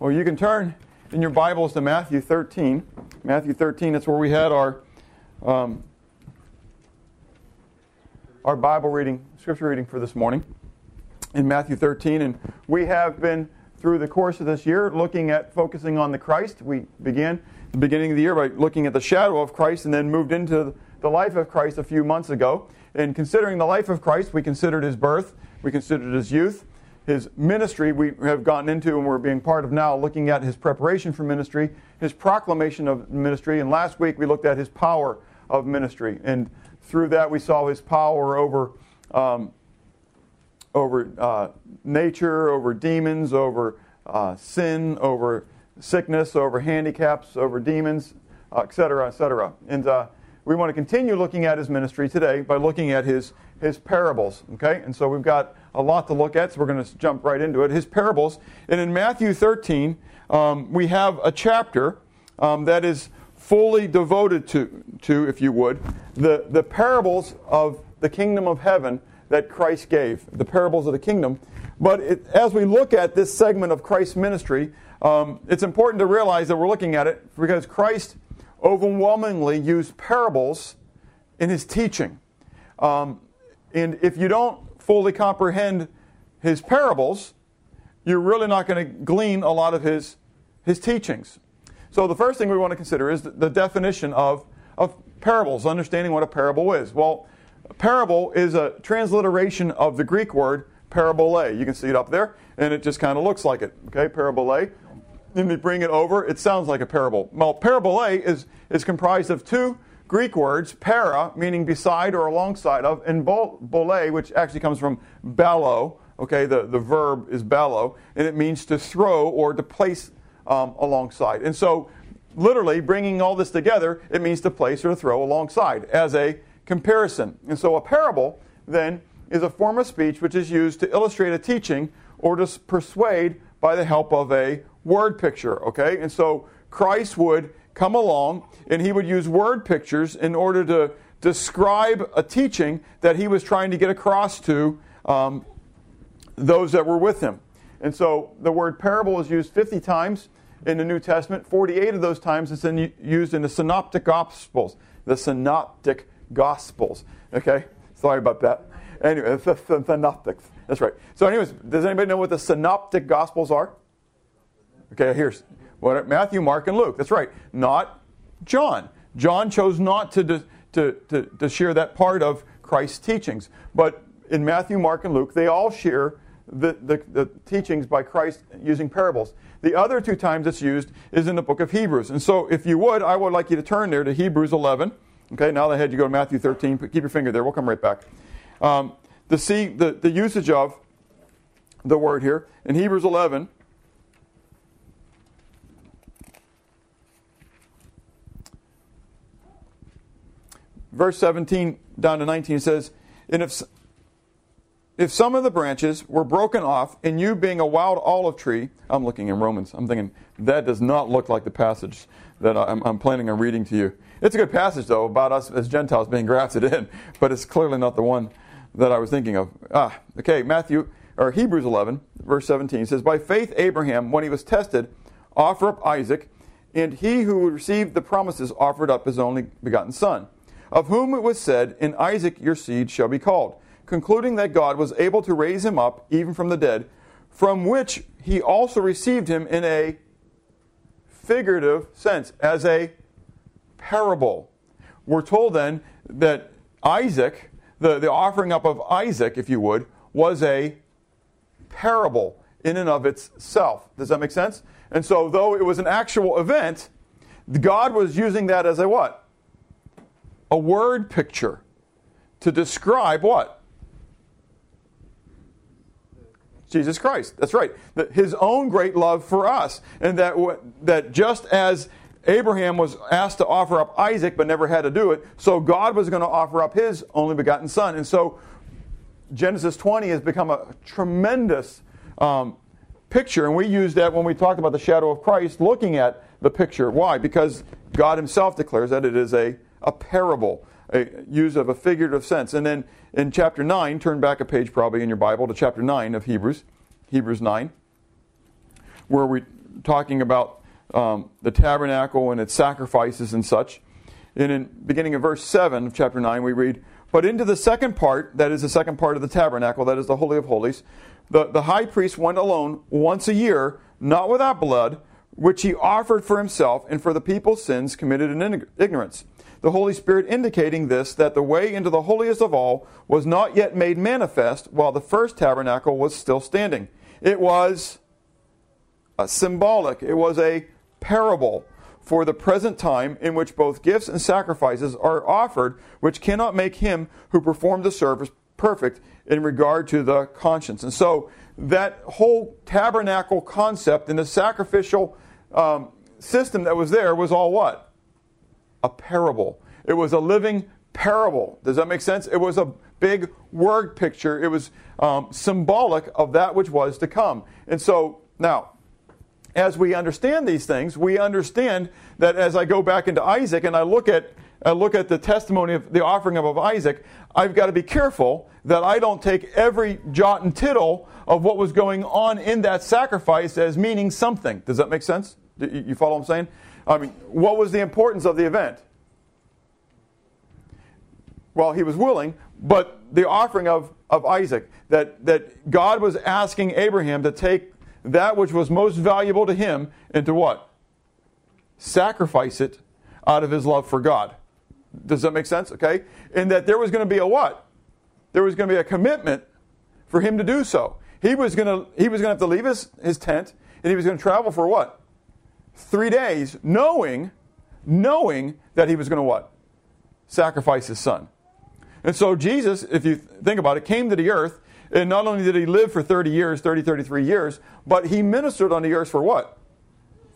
Well, you can turn in your Bibles to Matthew 13. Matthew 13, that's where we had our um, our Bible reading, scripture reading for this morning in Matthew 13. And we have been through the course of this year looking at focusing on the Christ. We began the beginning of the year by looking at the shadow of Christ and then moved into the life of Christ a few months ago. And considering the life of Christ, we considered his birth, we considered his youth, his ministry we have gotten into and we're being part of now, looking at his preparation for ministry, his proclamation of ministry, and last week we looked at his power of ministry. And through that we saw his power over, um, over uh, nature, over demons, over uh, sin, over sickness, over handicaps, over demons, uh, etc. Et and uh, we want to continue looking at his ministry today by looking at his, his parables. Okay? And so we've got a lot to look at, so we're going to jump right into it. His parables. And in Matthew 13, um, we have a chapter um, that is fully devoted to, to, if you would, the, the parables of the kingdom of heaven that Christ gave, the parables of the kingdom. But it, as we look at this segment of Christ's ministry, um, it's important to realize that we're looking at it because Christ overwhelmingly used parables in his teaching. Um, and if you don't fully comprehend his parables, you're really not going to glean a lot of his, his teachings. So the first thing we want to consider is the, definition of, of parables, understanding what a parable is. Well, parable is a transliteration of the Greek word parabole. You can see it up there, and it just kind of looks like it. Okay, parabole then we bring it over, it sounds like a parable. Well, parabole is, is comprised of two Greek words, para, meaning beside or alongside of, and bole, which actually comes from ballo. Okay, the, the verb is ballo, and it means to throw or to place um, alongside. And so, literally, bringing all this together, it means to place or to throw alongside as a comparison. And so, a parable, then, is a form of speech which is used to illustrate a teaching or to persuade by the help of a word picture, okay? And so Christ would come along and he would use word pictures in order to describe a teaching that he was trying to get across to um, those that were with him. And so the word parable is used 50 times in the New Testament. 48 of those times it's in, used in the Synoptic Gospels. The Synoptic Gospels. Okay? Sorry about that. Anyway, the Synoptics. That's right. So, anyways, does anybody know what the Synoptic Gospels are? Okay, here's what Matthew, Mark, and Luke. That's right. Not John. John chose not to, to, to, to share that part of Christ's teachings. But in Matthew, Mark, and Luke, they all share the, the, the, teachings by Christ using parables. The other two times it's used is in the book of Hebrews. And so, if you would, I would like you to turn there to Hebrews 11. Okay, now that I had you go to Matthew 13, but keep your finger there. We'll come right back. Um, to see the, the usage of the word here in Hebrews 11. Verse 17 down to 19 says, And if, if some of the branches were broken off, and you being a wild olive tree, I'm looking in Romans, I'm thinking, that does not look like the passage that I'm, I'm planning on reading to you. It's a good passage, though, about us as Gentiles being grafted in, but it's clearly not the one that I was thinking of. Ah, okay, Matthew, or Hebrews 11, verse 17 says, By faith, Abraham, when he was tested, offered up Isaac, and he who received the promises offered up his only begotten son of whom it was said, In Isaac your seed shall be called, concluding that God was able to raise him up even from the dead, from which he also received him in a figurative sense, as a parable. We're told then that Isaac, the, the offering up of Isaac, if you would, was a parable in and of itself. Does that make sense? And so, though it was an actual event, God was using that as a what? A word picture to describe what? Jesus Christ. That's right. His own great love for us. And that, that just as Abraham was asked to offer up Isaac but never had to do it, so God was going to offer up his only begotten son. And so Genesis 20 has become a tremendous um, picture. And we use that when we talk about the shadow of Christ, looking at the picture. Why? Because God himself declares that it is a a parable, a use of a figurative sense. And then in chapter 9, turn back a page probably in your Bible to chapter 9 of Hebrews, Hebrews 9, where we're talking about um, the tabernacle and its sacrifices and such. And in beginning of verse 7 of chapter 9, we read, But into the second part, that is the second part of the tabernacle, that is the Holy of Holies, the, the high priest went alone once a year, not without blood, which he offered for himself and for the people's sins committed in ignorance. The Holy Spirit indicating this, that the way into the holiest of all was not yet made manifest while the first tabernacle was still standing. It was symbolic, it was a parable for the present time in which both gifts and sacrifices are offered, which cannot make him who performed the service perfect in regard to the conscience. And so that whole tabernacle concept and the sacrificial um, system that was there was all what? A parable. It was a living parable. Does that make sense? It was a big word picture. It was um, symbolic of that which was to come. And so now, as we understand these things, we understand that as I go back into Isaac and I look at I look at the testimony of the offering of, Isaac, I've got to be careful that I don't take every jot and tittle of what was going on in that sacrifice as meaning something. Does that make sense? You follow what I'm saying? I mean, what was the importance of the event? Well, he was willing, but the offering of, of Isaac, that, that God was asking Abraham to take that which was most valuable to him and to what? Sacrifice it out of his love for God. Does that make sense? Okay? And that there was going to be a what? There was going to be a commitment for him to do so. He was going to he was going to have to leave his, his tent and he was going to travel for what? 3 days knowing knowing that he was going to what? Sacrifice his son. And so Jesus, if you think about it, came to the earth and not only did he live for 30 years, 30, 33 years, but he ministered on the earth for what?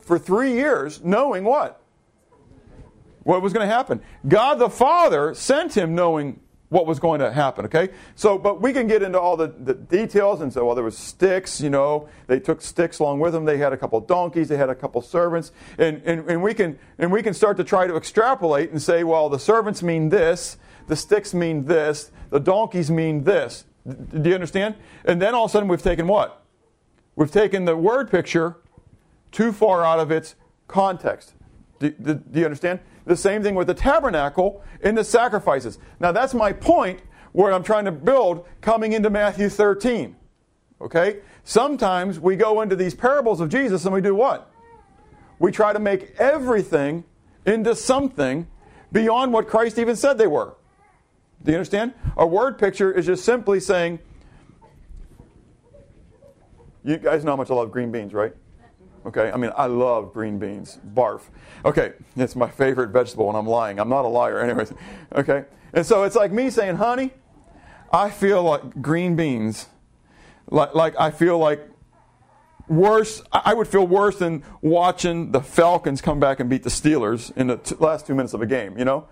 For three years, knowing what? What was going to happen. God the Father sent him knowing what was going to happen, okay? So, but we can get into all the, the details and so, well, there was sticks, you know, they took sticks along with them. They had a couple donkeys, they had a couple servants, and, and, and, we can, and we can start to try to extrapolate and say, well, the servants mean this, the sticks mean this, the donkeys mean this. Do you understand? And then all of a sudden we've taken what? We've taken the word picture too far out of its context. Do, do, do, you understand? The same thing with the tabernacle and the sacrifices. Now that's my point where I'm trying to build coming into Matthew 13. Okay? Sometimes we go into these parables of Jesus and we do what? We try to make everything into something beyond what Christ even said they were. Do you understand? A word picture is just simply saying, you guys know how much I love green beans, right? Okay, I mean, I love green beans. Barf. Okay, it's my favorite vegetable, and I'm lying. I'm not a liar, anyways. Okay, and so it's like me saying, honey, I feel like green beans. Like, like I feel like worse. I would feel worse than watching the Falcons come back and beat the Steelers in the t- last two minutes of a game, you know?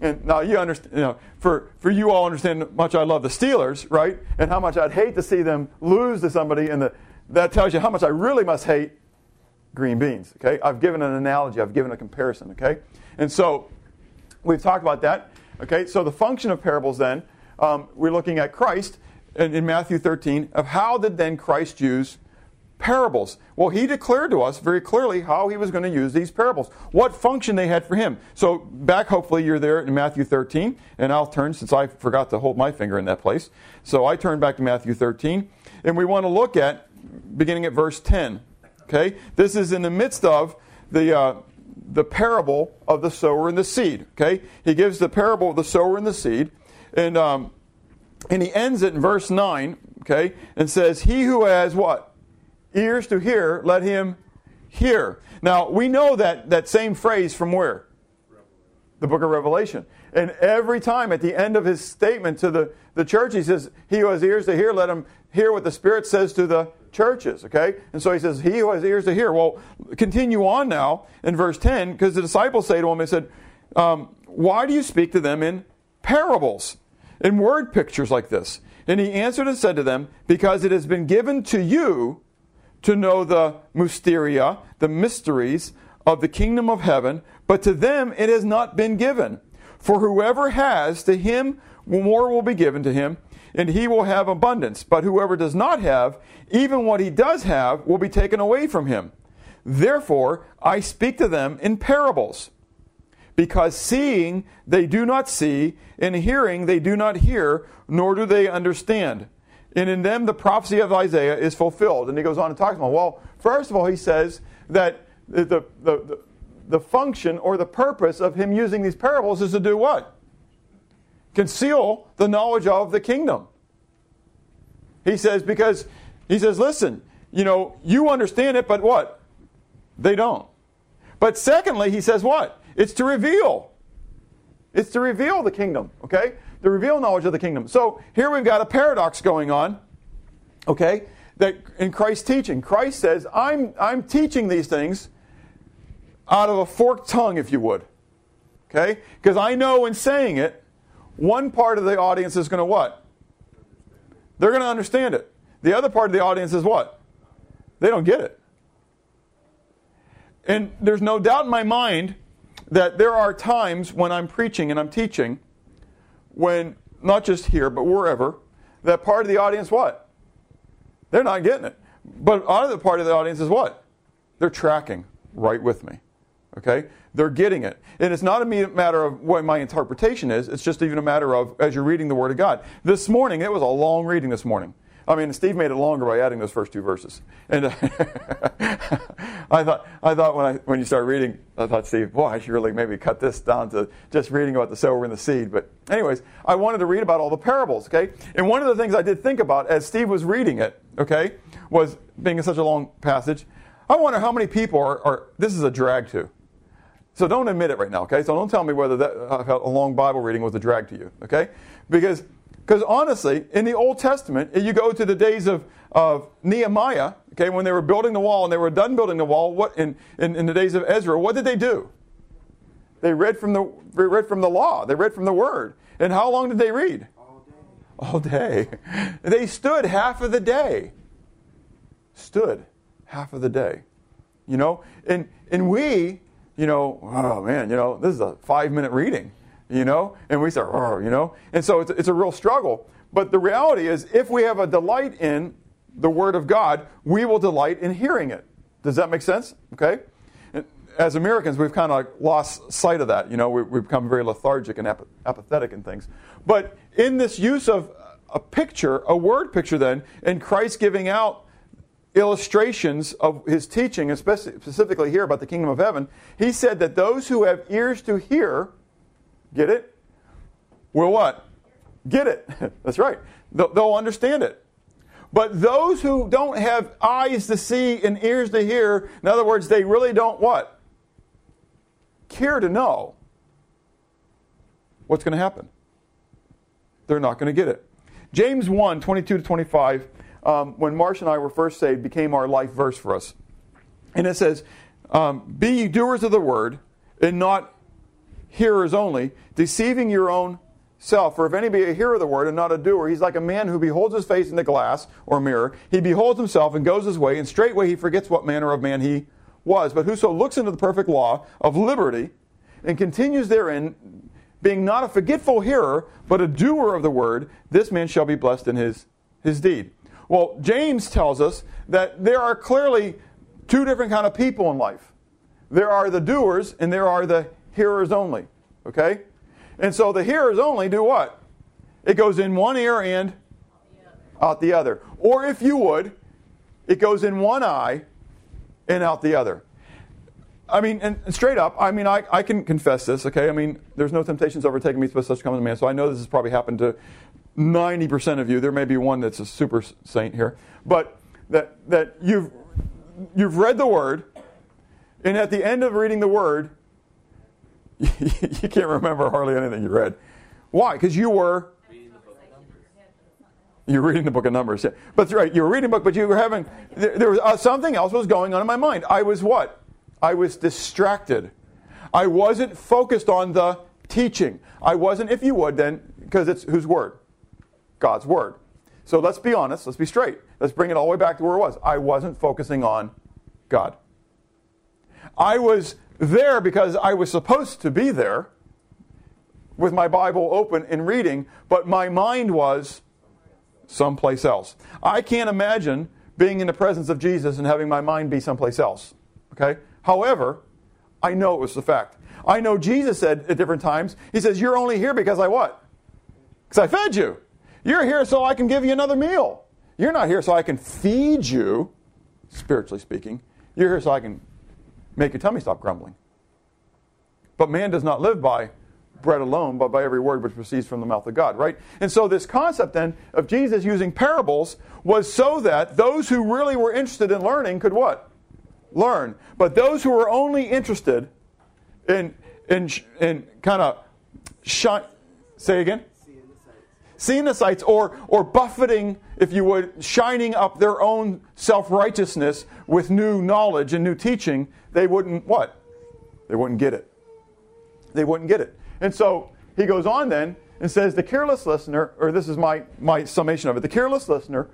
And now you understand, you know, for, for you all understand how much I love the Steelers, right? And how much I'd hate to see them lose to somebody. And the, that tells you how much I really must hate green beans, okay? I've given an analogy, I've given a comparison, okay? And so we've talked about that, okay? So the function of parables then, um, we're looking at Christ in, in Matthew 13 of how did then Christ use parables. Well, he declared to us very clearly how he was going to use these parables, what function they had for him. So, back, hopefully, you're there in Matthew 13, and I'll turn since I forgot to hold my finger in that place. So, I turn back to Matthew 13, and we want to look at beginning at verse 10. Okay? This is in the midst of the. Uh, the parable of the sower and the seed. Okay, he gives the parable of the sower and the seed, and um, and he ends it in verse nine. Okay, and says, "He who has what ears to hear, let him hear. Now, we know that, that same phrase from where? The book of Revelation. And every time at the end of his statement to the, the church, he says, He who has ears to hear, let him hear what the Spirit says to the churches. Okay? And so he says, He who has ears to hear. Well, continue on now in verse 10, because the disciples say to him, They said, um, Why do you speak to them in parables, in word pictures like this? And he answered and said to them, Because it has been given to you to know the mysteria, the mysteries of the kingdom of heaven, but to them it has not been given. For whoever has, to him more will be given to him, and he will have abundance. But whoever does not have, even what he does have, will be taken away from him. Therefore, I speak to them in parables. Because seeing they do not see, and hearing they do not hear, nor do they understand. And in them the prophecy of Isaiah is fulfilled. And he goes on and talks about, well, first of all, he says that the, the, the, the function or the purpose of him using these parables is to do what? Conceal the knowledge of the kingdom. He says, because he says, listen, you know, you understand it, but what? They don't. But secondly, he says what? It's to reveal. It's to reveal the kingdom, okay? To reveal knowledge of the kingdom. So here we've got a paradox going on, okay? That in Christ's teaching, Christ says, I'm, I'm teaching these things out of a forked tongue, if you would. Okay? Because I know in saying it, one part of the audience is going to what? They're going to understand it. The other part of the audience is what? They don't get it. And there's no doubt in my mind that there are times when I'm preaching and I'm teaching, when, not just here, but wherever, that part of the audience what? They're not getting it. But other part of the audience is what? They're tracking right with me. Okay? They're getting it. And it's not a matter of what my interpretation is, it's just even a matter of as you're reading the Word of God. This morning, it was a long reading this morning. I mean, Steve made it longer by adding those first two verses. And I thought, I thought when, I, when you start reading, I thought, Steve, boy, I should really maybe cut this down to just reading about the sower and the seed. But, anyways, I wanted to read about all the parables, okay? And one of the things I did think about as Steve was reading it, okay, was being in such a long passage, I wonder how many people are, are this is a drag to. So don't admit it right now, okay? So don't tell me whether that, uh, a long Bible reading was a drag to you, okay? Because because honestly, in the Old Testament, you go to the days of, of Nehemiah, okay, when they were building the wall and they were done building the wall, what in, in, in the days of Ezra, what did they do? They read from the read from the law. They read from the word. And how long did they read? All day. All day. They stood half of the day. Stood half of the day. You know? And and we you know, oh man, you know, this is a five minute reading, you know, and we start, oh, you know, and so it's, it's a real struggle. But the reality is, if we have a delight in the Word of God, we will delight in hearing it. Does that make sense? Okay? As Americans, we've kind of lost sight of that. You know, we, have become very lethargic and ap- apathetic in things. But in this use of a picture, a word picture, then, and Christ giving out illustrations of his teaching, especially specifically here about the kingdom of heaven, he said that those who have ears to hear, get it? Will what? Get it. That's right. They'll understand it. But those who don't have eyes to see and ears to hear, in other words, they really don't what? Care to know. What's going to happen? They're not going to get it. James 1 22 to 25 um, when Marsh and I were first saved, became our life verse for us. And it says, um, Be ye doers of the word, and not hearers only, deceiving your own self. For if any be a hearer of the word and not a doer, he's like a man who beholds his face in the glass or mirror. He beholds himself and goes his way, and straightway he forgets what manner of man he was. But whoso looks into the perfect law of liberty and continues therein, being not a forgetful hearer, but a doer of the word, this man shall be blessed in his, his deed. Well, James tells us that there are clearly two different kind of people in life. There are the doers and there are the hearers only. Okay? And so the hearers only do what? It goes in one ear and out the other. Or if you would, it goes in one eye and out the other. I mean, and straight up, I mean, I, I can confess this, okay? I mean, there's no temptations overtaking me, but such to man. So I know this has probably happened to 90% of you, there may be one that's a super saint here, but that, that you've, you've read the Word, and at the end of reading the Word, you can't remember hardly anything you read. Why? Because you were. You're reading the book of Numbers. Yeah. But right, you were reading a book, but you were having. There, there was uh, something else was going on in my mind. I was what? I was distracted. I wasn't focused on the teaching. I wasn't, if you would, then, because it's whose word? God's Word. So let's be honest, let's be straight. Let's bring it all the way back to where it was. I wasn't focusing on God. I was there because I was supposed to be there with my Bible open and reading, but my mind was someplace else. I can't imagine being in the presence of Jesus and having my mind be someplace else. Okay? However, I know it was the fact. I know Jesus said at different times, He says, You're only here because I what? Because I fed you. You're here so I can give you another meal. You're not here so I can feed you, spiritually speaking. You're here so I can make your tummy stop grumbling. But man does not live by bread alone, but by every word which proceeds from the mouth of God, right? And so this concept then of Jesus using parables was so that those who really were interested in learning could what? Learn. But those who were only interested in in in kind of shine say again? Sights or, or buffeting, if you would, shining up their own self righteousness with new knowledge and new teaching, they wouldn't what? They wouldn't get it. They wouldn't get it. And so he goes on then and says, The careless listener, or this is my, my summation of it, the careless listener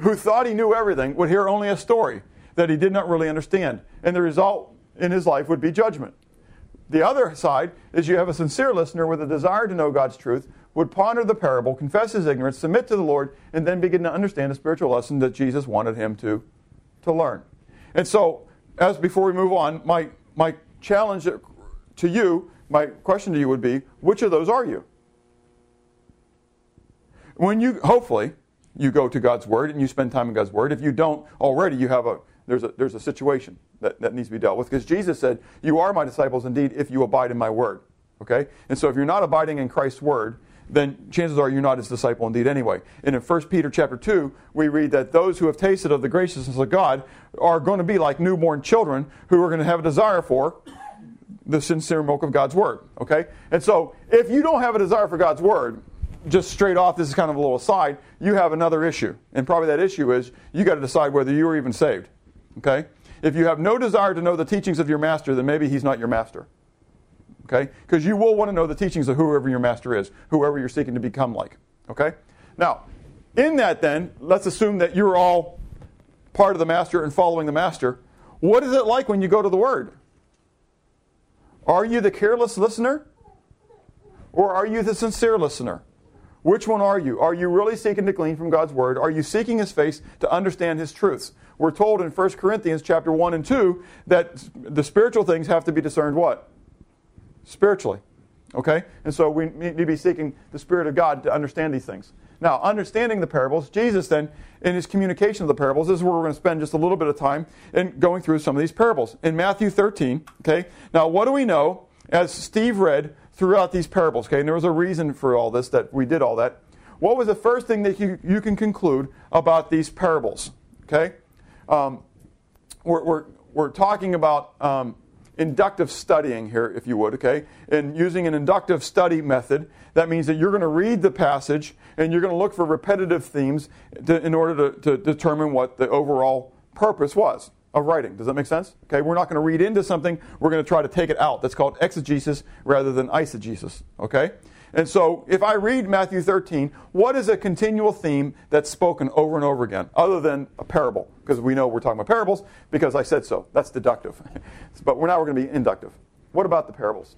who thought he knew everything would hear only a story that he did not really understand. And the result in his life would be judgment. The other side is you have a sincere listener with a desire to know God's truth would ponder the parable, confess his ignorance, submit to the Lord, and then begin to understand the spiritual lesson that Jesus wanted him to, to learn. And so, as before we move on, my, my challenge to you, my question to you would be which of those are you? When you, hopefully, you go to God's Word and you spend time in God's Word. If you don't already, you have a, there's a, there's a situation that, that needs to be dealt with. Because Jesus said, You are my disciples indeed if you abide in my Word. Okay? And so if you're not abiding in Christ's Word, then chances are you're not his disciple indeed anyway. And in 1 Peter chapter 2, we read that those who have tasted of the graciousness of God are going to be like newborn children who are going to have a desire for the sincere milk of God's word. Okay? And so if you don't have a desire for God's word, just straight off, this is kind of a little aside, you have another issue. And probably that issue is you got to decide whether you are even saved. Okay? If you have no desire to know the teachings of your master, then maybe he's not your master. Okay? Because you will want to know the teachings of whoever your master is, whoever you're seeking to become like. Okay? Now, in that then, let's assume that you're all part of the master and following the master. What is it like when you go to the word? Are you the careless listener? Or are you the sincere listener? Which one are you? Are you really seeking to glean from God's word? Are you seeking his face to understand his truths? We're told in 1 Corinthians chapter 1 and 2 that the spiritual things have to be discerned what? Spiritually. Okay? And so we need to be seeking the Spirit of God to understand these things. Now, understanding the parables, Jesus then, in his communication of the parables, this is where we're going to spend just a little bit of time in going through some of these parables. In Matthew 13, okay? Now, what do we know as Steve read throughout these parables, okay? And there was a reason for all this that we did all that. What was the first thing that you, you can conclude about these parables, okay? Um, we're, we're, we're talking about um, inductive studying here, if you would, okay? And using an inductive study method, that means that you're going to read the passage and you're going to look for repetitive themes to, in order to, to determine what the overall purpose was of writing. Does that make sense? Okay, we're not going to read into something, we're going to try to take it out. That's called exegesis rather than eisegesis, okay? And so, if I read Matthew 13, what is a continual theme that's spoken over and over again, other than a parable? Because we know we're talking about parables because I said so. That's deductive. but we're now we're going to be inductive. What about the parables?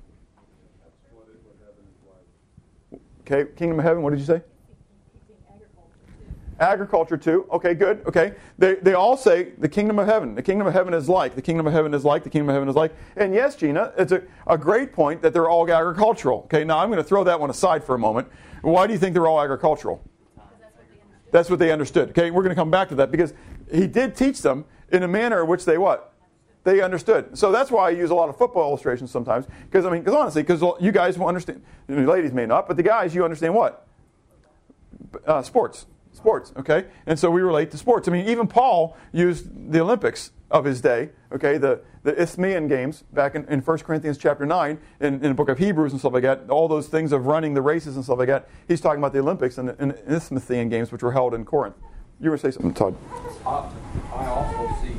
Okay, kingdom of heaven, what did you say? Agriculture too. Okay, good. Okay. They, they all say the kingdom of heaven. The kingdom of heaven is like. The kingdom of heaven is like. The kingdom of heaven is like. And yes, Gina, it's a, a great point that they're all agricultural. Okay, now I'm going to throw that one aside for a moment. Why do you think they're all agricultural? That's what they understood. Okay, we're going to come back to that because he did teach them in a manner in which they what? They understood. So that's why I use a lot of football illustrations sometimes. Because I mean, because honestly, because you guys will understand. The ladies may not, but the guys, you understand what? Uh, sports sports, okay? And so we relate to sports. I mean, even Paul used the Olympics of his day, okay, the, the Isthmian games back in, in 1 Corinthians chapter 9, in, in the book of Hebrews and stuff like that, all those things of running the races and stuff like that. He's talking about the Olympics and the, and Isthmian games, which were held in Corinth. You were going to say something, Todd? I also see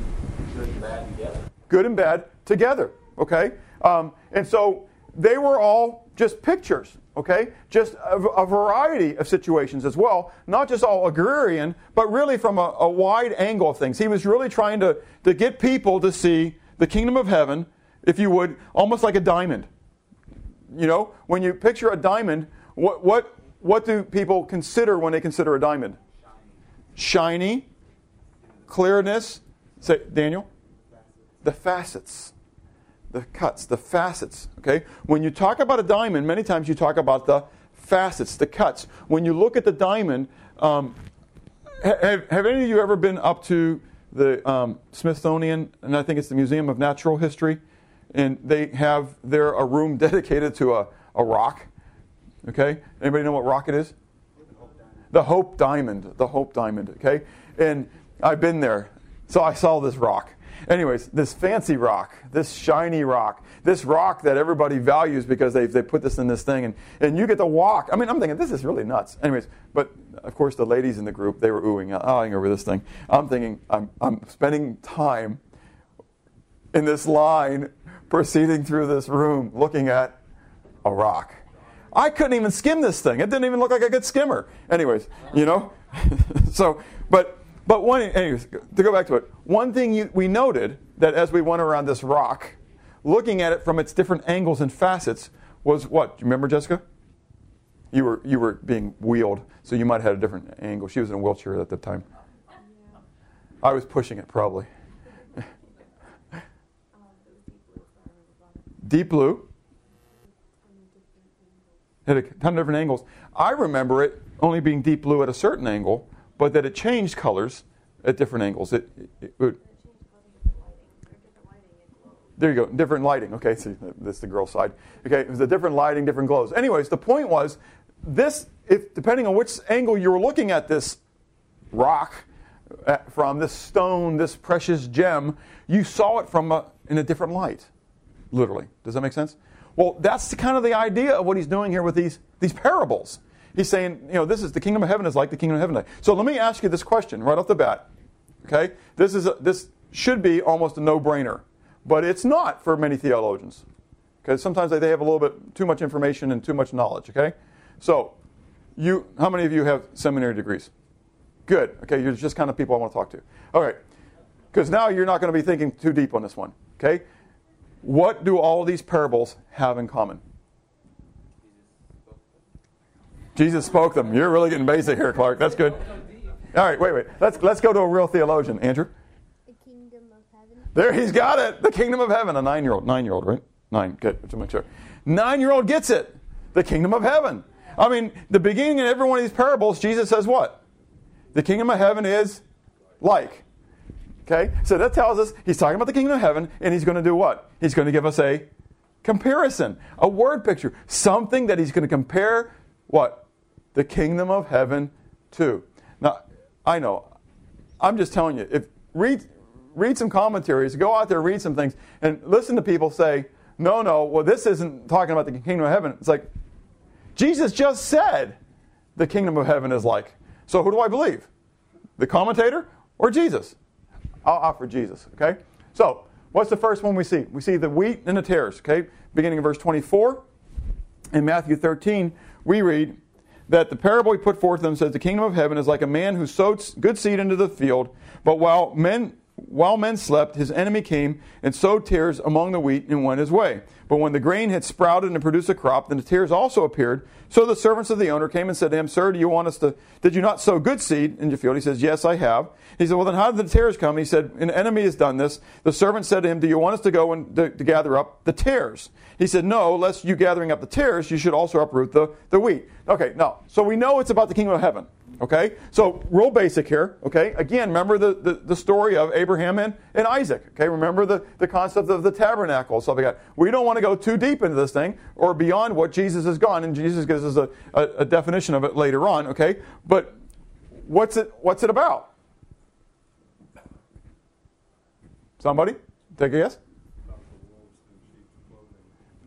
good and bad together. Good and bad together, okay? Um, and so they were all just pictures okay? Just a, a, variety of situations as well, not just all agrarian, but really from a, a, wide angle of things. He was really trying to, to get people to see the kingdom of heaven, if you would, almost like a diamond. You know, when you picture a diamond, what, what, what do people consider when they consider a diamond? Shiny, clearness. Say, Daniel? the facets, the cuts, the facets. Okay? When you talk about a diamond, many times you talk about the facets, the cuts. When you look at the diamond, um, have, have any of you ever been up to the um, Smithsonian, and I think it's the Museum of Natural History, and they have there a room dedicated to a, a rock. Okay, anybody know what rock it is? The Hope Diamond. The Hope Diamond. Okay, and I've been there, so I saw this rock. Anyways, this fancy rock, this shiny rock, this rock that everybody values because they they put this in this thing, and and you get to walk. I mean, I'm thinking this is really nuts. Anyways, but of course the ladies in the group they were oohing, ahhing over this thing. I'm thinking I'm I'm spending time in this line, proceeding through this room, looking at a rock. I couldn't even skim this thing. It didn't even look like a good skimmer. Anyways, you know, so but but one, anyways, to go back to it, one thing you, we noted that as we went around this rock, looking at it from its different angles and facets, was what? Do you remember, Jessica? You were you were being wheeled, so you might have had a different angle. She was in a wheelchair at the time. I was pushing it probably. Deep blue. Had a ton of different angles. I remember it only being deep blue at a certain angle, but that it changed colors at different angles. It, it, it there you go, different lighting. Okay, see, this is the girl side. Okay, it was a different lighting, different glows. Anyways, the point was this, if depending on which angle you were looking at this rock uh, from, this stone, this precious gem, you saw it from a, in a different light, literally. Does that make sense? Well, that's the, kind of the idea of what he's doing here with these, these parables. He's saying, you know, this is the kingdom of heaven is like the kingdom of heaven. So let me ask you this question right off the bat. Okay, this is a, this should be almost a no-brainer, but it's not for many theologians. Because sometimes they have a little bit too much information and too much knowledge. Okay, so you, how many of you have seminary degrees? Good. Okay, you're just kind of people I want to talk to. All right, because now you're not going to be thinking too deep on this one. Okay, what do all these parables have in common? Jesus spoke them. You're really getting basic here, Clark. That's good. All right, wait, wait. Let's let's go to a real theologian, Andrew. The kingdom of heaven. There, he's got it. The kingdom of heaven. A nine-year-old. Nine-year-old, right? Nine. Good. To make sure. Nine-year-old gets it. The kingdom of heaven. I mean, the beginning of every one of these parables, Jesus says what? The kingdom of heaven is like. Okay? So that tells us he's talking about the kingdom of heaven, and he's going to do what? He's going to give us a comparison, a word picture, something that he's going to compare what? The kingdom of heaven too. Now, I know, I'm just telling you, if read read some commentaries, go out there, read some things, and listen to people say, no, no, well, this isn't talking about the kingdom of heaven. It's like, Jesus just said the kingdom of heaven is like. So who do I believe? The commentator or Jesus? I'll offer Jesus, okay? So, what's the first one we see? We see the wheat and the tares, okay? Beginning of verse 24. In Matthew 13, we read, that the parable he put forth to them says the kingdom of heaven is like a man who sowed good seed into the field, but while men while men slept, his enemy came and sowed tares among the wheat and went his way. But when the grain had sprouted and produced a crop, then the tares also appeared. So the servants of the owner came and said to him, Sir, do you want us to, did you not sow good seed in your field? He says, Yes, I have. He said, Well, then how did the tares come? He said, An enemy has done this. The servant said to him, Do you want us to go and to, to gather up the tares? He said, No, lest you gathering up the tares, you should also uproot the, the wheat. Okay, now, so we know it's about the kingdom of heaven. Okay? So, real basic here. Okay? Again, remember the, the, the, story of Abraham and, and Isaac. Okay? Remember the, the concept of the tabernacle, stuff like that. We don't want to go too deep into this thing or beyond what Jesus has gone, and Jesus gives us a, a, a definition of it later on. Okay? But what's it, what's it about? Somebody? Take a guess?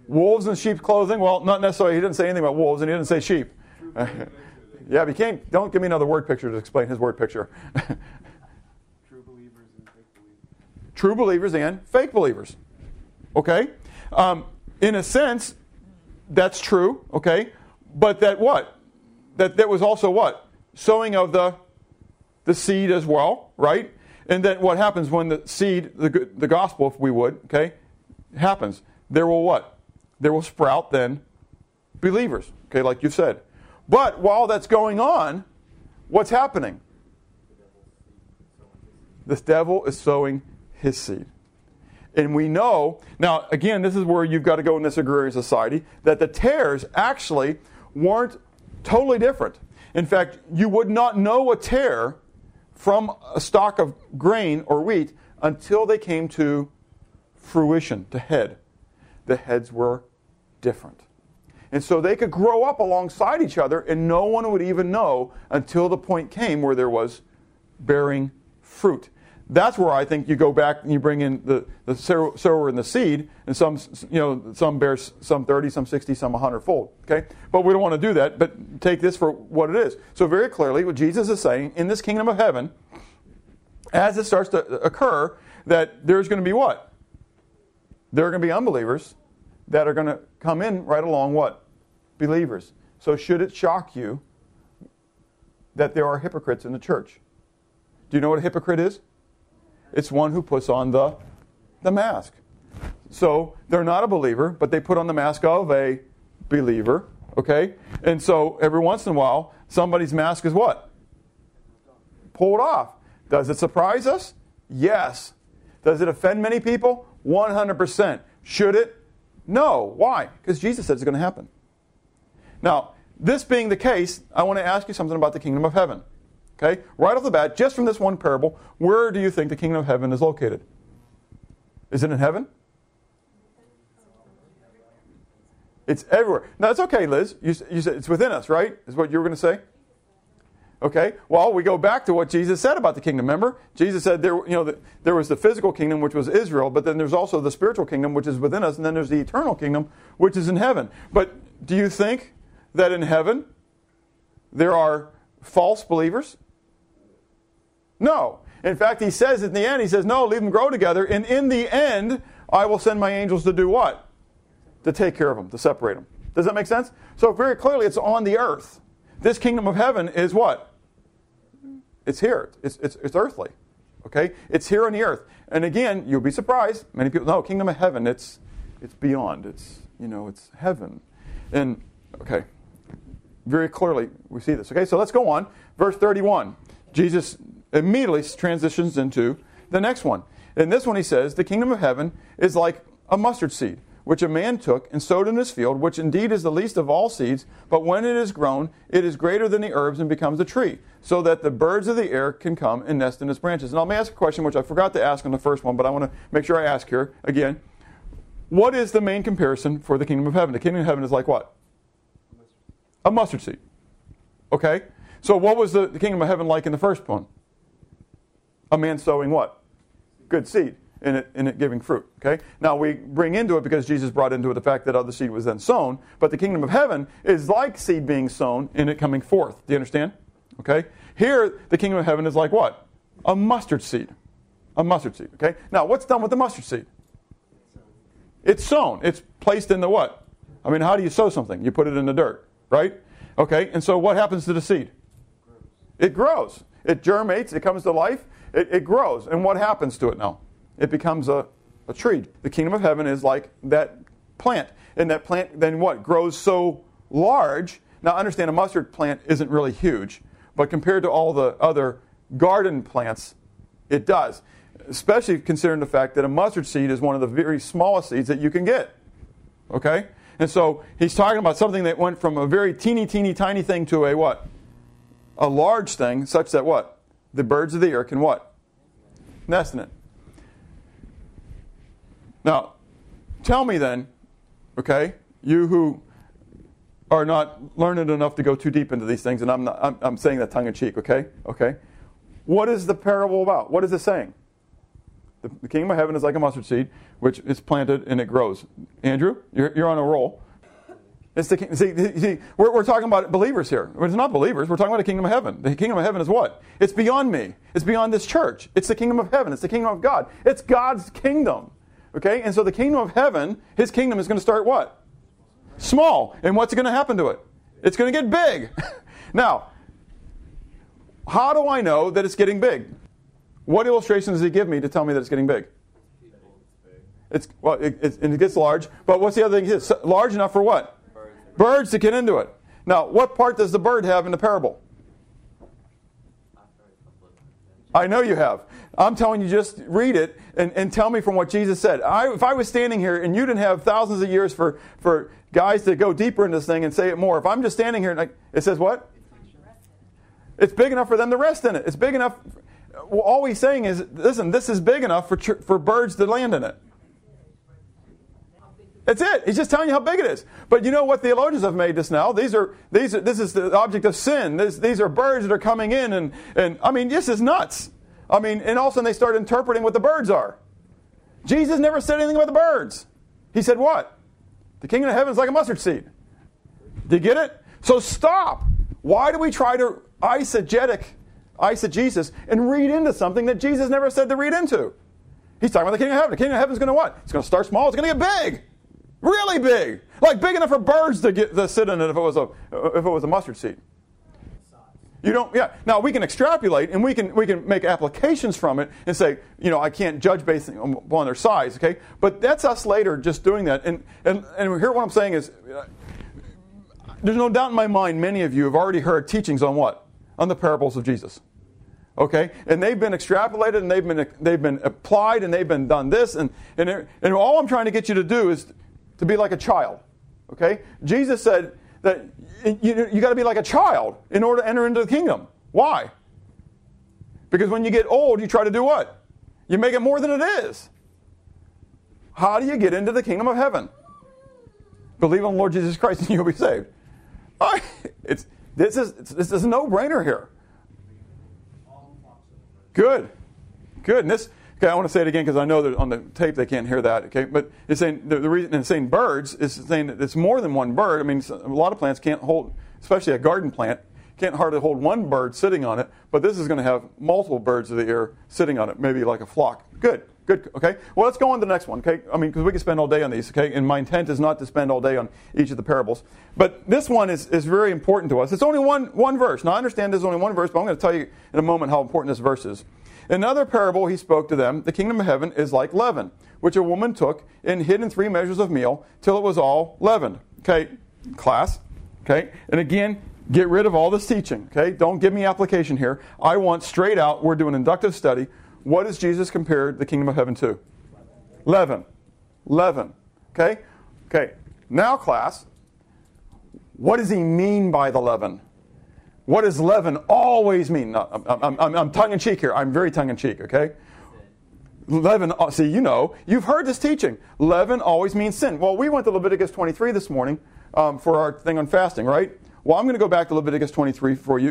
Wolves in sheep's clothing? Well, not necessarily. He didn't say anything about wolves, and he didn't say sheep. Yeah, but you can't, don't give me another word picture to explain his word picture. True believers and fake believers. True believers and fake believers. Okay? Um, in a sense, that's true, okay? But that what? That that was also what? Sowing of the the seed as well, right? And then what happens when the seed, the, the gospel, if we would, okay, happens? There will what? There will sprout then believers, okay, like you've said. But while that's going on, what's happening? This devil is sowing his seed. And we know, now again, this is where you've got to go in this agrarian society, that the tares actually weren't totally different. In fact, you would not know a tare from a stalk of grain or wheat until they came to fruition, to head. The heads were different. And so they could grow up alongside each other, and no one would even know until the point came where there was bearing fruit. That's where I think you go back and you bring in the, the sower and the seed, and some, you know, some bears some 30, some 60, some 100 fold. Okay? But we don't want to do that, but take this for what it is. So, very clearly, what Jesus is saying in this kingdom of heaven, as it starts to occur, that there's going to be what? There are going to be unbelievers that are going to come in right along what? Believers. So, should it shock you that there are hypocrites in the church? Do you know what a hypocrite is? It's one who puts on the, the mask. So they're not a believer, but they put on the mask of a believer. Okay? And so every once in a while, somebody's mask is what? Pulled off. Does it surprise us? Yes. Does it offend many people? 100%. Should it? No. Why? Because Jesus said it's going to happen. Now, this being the case, I want to ask you something about the kingdom of heaven. Okay? Right off the bat, just from this one parable, where do you think the kingdom of heaven is located? Is it in heaven? It's everywhere. No, it's okay, Liz. You, you said it's within us, right? Is what you were going to say? Okay. Well, we go back to what Jesus said about the kingdom. Remember, Jesus said there, you know, the, there was the physical kingdom, which was Israel, but then there's also the spiritual kingdom, which is within us, and then there's the eternal kingdom, which is in heaven. But do you think that in heaven there are false believers? No. In fact, he says in the end, he says, No, leave them grow together. And in the end, I will send my angels to do what? To take care of them, to separate them. Does that make sense? So, very clearly, it's on the earth. This kingdom of heaven is what? It's here. It's, it's, it's earthly. Okay? It's here on the earth. And again, you'll be surprised. Many people, no, kingdom of heaven, it's, it's beyond. It's, you know, it's heaven. And, okay, very clearly we see this. Okay, so let's go on. Verse 31. Jesus immediately transitions into the next one. In this one, he says, The kingdom of heaven is like a mustard seed, which a man took and sowed in his field, which indeed is the least of all seeds, but when it is grown, it is greater than the herbs and becomes a tree, so that the birds of the air can come and nest in its branches. And I'll ask a question which I forgot to ask on the first one, but I want to make sure I ask here again. What is the main comparison for the kingdom of heaven? The kingdom of heaven is like what? A mustard seed. Okay? So what was the, the kingdom of heaven like in the first one? a man sowing what? Good seed in it, in it giving fruit. Okay? Now we bring into it because Jesus brought into it the fact that other seed was then sown, but the kingdom of heaven is like seed being sown in it coming forth. Do you understand? Okay? Here, the kingdom of heaven is like what? A mustard seed. A mustard seed. Okay? Now, what's done with the mustard seed? It's sown. It's placed in the what? I mean, how do you sow something? You put it in the dirt, right? Okay, and so what happens to the seed? It grows. It germinates, it comes to life, it, it grows. And what happens to it now? It becomes a, a tree. The kingdom of heaven is like that plant. And that plant then what? Grows so large. Now understand a mustard plant isn't really huge, but compared to all the other garden plants, it does. Especially considering the fact that a mustard seed is one of the very smallest seeds that you can get. Okay? And so he's talking about something that went from a very teeny, teeny, tiny thing to a what? A large thing, such that what? the birds of the air can what? Nest in it. Now, tell me then, okay, you who are not learned enough to go too deep into these things, and I'm, not, I'm, I'm saying that tongue in cheek, okay? Okay. What is the parable about? What is it saying? The, the kingdom of heaven is like a mustard seed, which is planted and it grows. Andrew, you're, you're on a roll. It's the, see, see we're, we're talking about believers here. It's not believers. We're talking about the kingdom of heaven. The kingdom of heaven is what? It's beyond me. It's beyond this church. It's the kingdom of heaven. It's the kingdom of God. It's God's kingdom. Okay? And so the kingdom of heaven, his kingdom is going to start what? Small. And what's going to happen to it? It's going to get big. now, how do I know that it's getting big? What illustration does he give me to tell me that it's getting big? It's well, it, it, it gets large, but what's the other thing? It's large enough for what? Birds to get into it. Now, what part does the bird have in the parable? I know you have. I'm telling you, just read it and, and tell me from what Jesus said. I, if I was standing here and you didn't have thousands of years for, for guys to go deeper in this thing and say it more, if I'm just standing here and like, it says what? It's big enough for them to rest in it. It's big enough. Well, all he's saying is, listen, this is big enough for, for birds to land in it. That's it. He's just telling you how big it is. But you know what theologians have made this now? These are these are this is the object of sin. This, these are birds that are coming in and and I mean this is nuts. I mean, and all of a sudden they start interpreting what the birds are. Jesus never said anything about the birds. He said what? The kingdom of heaven is like a mustard seed. Do you get it? So stop. Why do we try to eisegetic, eisegesis, and read into something that Jesus never said to read into? He's talking about the kingdom of heaven. The kingdom of heaven is going to what? It's going to start small. It's going to get big. Really big, like big enough for birds to get to sit in it if it was a if it was a mustard seed. You don't, yeah. Now we can extrapolate and we can we can make applications from it and say, you know, I can't judge based on their size, okay? But that's us later just doing that. And and and here what I'm saying is, uh, there's no doubt in my mind many of you have already heard teachings on what on the parables of Jesus. Okay, and they've been extrapolated and they've been they've been applied and they've been done this and and and all I'm trying to get you to do is to be like a child. Okay? Jesus said that you, you got to be like a child in order to enter into the kingdom. Why? Because when you get old, you try to do what? You make it more than it is. How do you get into the kingdom of heaven? Believe on the Lord Jesus Christ and you'll be saved. It's, this, is, this is a no brainer here. Good. Good. And this, Okay, I want to say it again because I know that on the tape they can't hear that. Okay, but it's saying the, the reason it's saying birds is saying that it's more than one bird. I mean, a lot of plants can't hold, especially a garden plant, can't hardly hold one bird sitting on it. But this is going to have multiple birds of the air sitting on it, maybe like a flock. Good, good. Okay. Well, let's go on to the next one. Okay. I mean, because we could spend all day on these. Okay, and my intent is not to spend all day on each of the parables. But this one is, is very important to us. It's only one one verse. Now I understand there's only one verse, but I'm going to tell you in a moment how important this verse is. Another parable he spoke to them The kingdom of heaven is like leaven, which a woman took and hid in three measures of meal till it was all leavened. Okay, class. Okay, and again, get rid of all this teaching. Okay, don't give me application here. I want straight out, we're doing inductive study. What does Jesus compare the kingdom of heaven to? Leaven. Leaven. Okay? Okay. Now, class, what does he mean by the leaven? What does leaven always mean? No, I'm, I'm, I'm tongue in cheek here. I'm very tongue in cheek, okay? Leaven, uh, see, you know, you've heard this teaching. Leaven always means sin. Well, we went to Leviticus 23 this morning um, for our thing on fasting, right? Well, I'm going to go back to Leviticus 23 for you.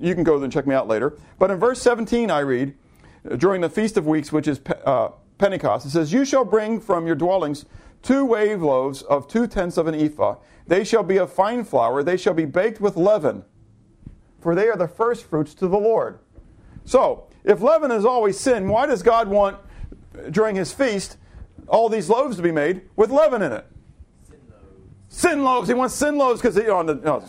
You can go there and check me out later. But in verse 17, I read, during the Feast of Weeks, which is uh, Pentecost, it says, You shall bring from your dwellings two wave loaves of two tenths of an ephah. They shall be of fine flour. They shall be baked with leaven for they are the first fruits to the Lord. So, if leaven is always sin, why does God want, during his feast, all these loaves to be made with leaven in it? Sin loaves. Sin loaves. He wants sin loaves because, you know, you know,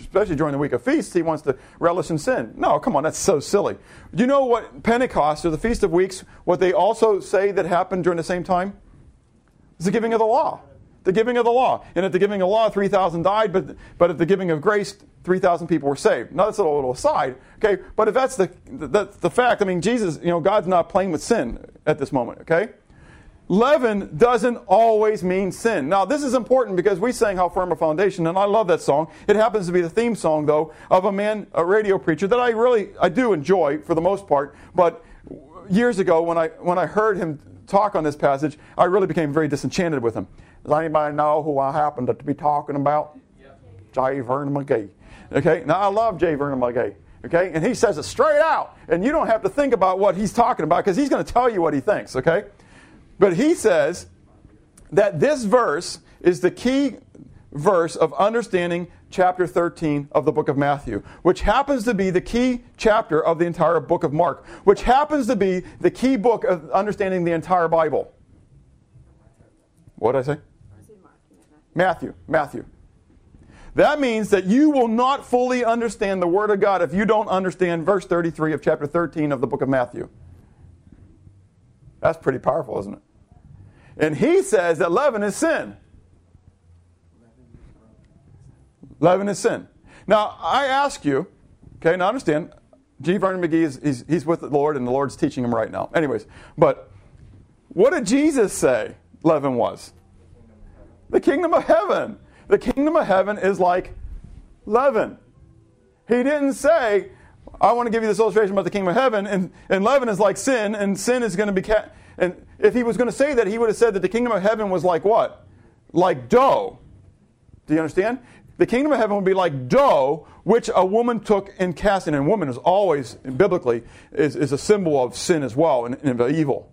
especially during the week of feasts, he wants to relish in sin. No, come on, that's so silly. Do you know what Pentecost or the Feast of Weeks, what they also say that happened during the same time? It's the giving of the law the giving of the law. And at the giving of the law, 3,000 died, but, but at the giving of grace, 3,000 people were saved. Now, that's a little aside, okay? But if that's the, that's the fact, I mean, Jesus, you know, God's not playing with sin at this moment, okay? Leaven doesn't always mean sin. Now, this is important because we sang How Firm a Foundation, and I love that song. It happens to be the theme song, though, of a man, a radio preacher that I really, I do enjoy for the most part, but years ago when I, when I heard him talk on this passage, I really became very disenchanted with him. Does anybody know who I happen to be talking about? J. Vernon McGee. Okay, now I love J. Vernon McGee. Okay, and he says it straight out, and you don't have to think about what he's talking about because he's going to tell you what he thinks. Okay, but he says that this verse is the key verse of understanding chapter 13 of the book of Matthew, which happens to be the key chapter of the entire book of Mark, which happens to be the key book of understanding the entire Bible. What did I say? Matthew, Matthew. That means that you will not fully understand the Word of God if you don't understand verse 33 of chapter 13 of the book of Matthew. That's pretty powerful, isn't it? And he says that leaven is sin. Leaven is sin. Now, I ask you, okay, now understand, J. Vernon McGee is he's, he's with the Lord, and the Lord's teaching him right now. Anyways, but what did Jesus say leaven was? The kingdom of heaven. The kingdom of heaven is like leaven. He didn't say, I want to give you this illustration about the kingdom of heaven, and, and leaven is like sin, and sin is going to be. And if he was going to say that, he would have said that the kingdom of heaven was like what? Like dough. Do you understand? The kingdom of heaven would be like dough, which a woman took and cast in. And woman is always, biblically, is, is a symbol of sin as well and, and of evil.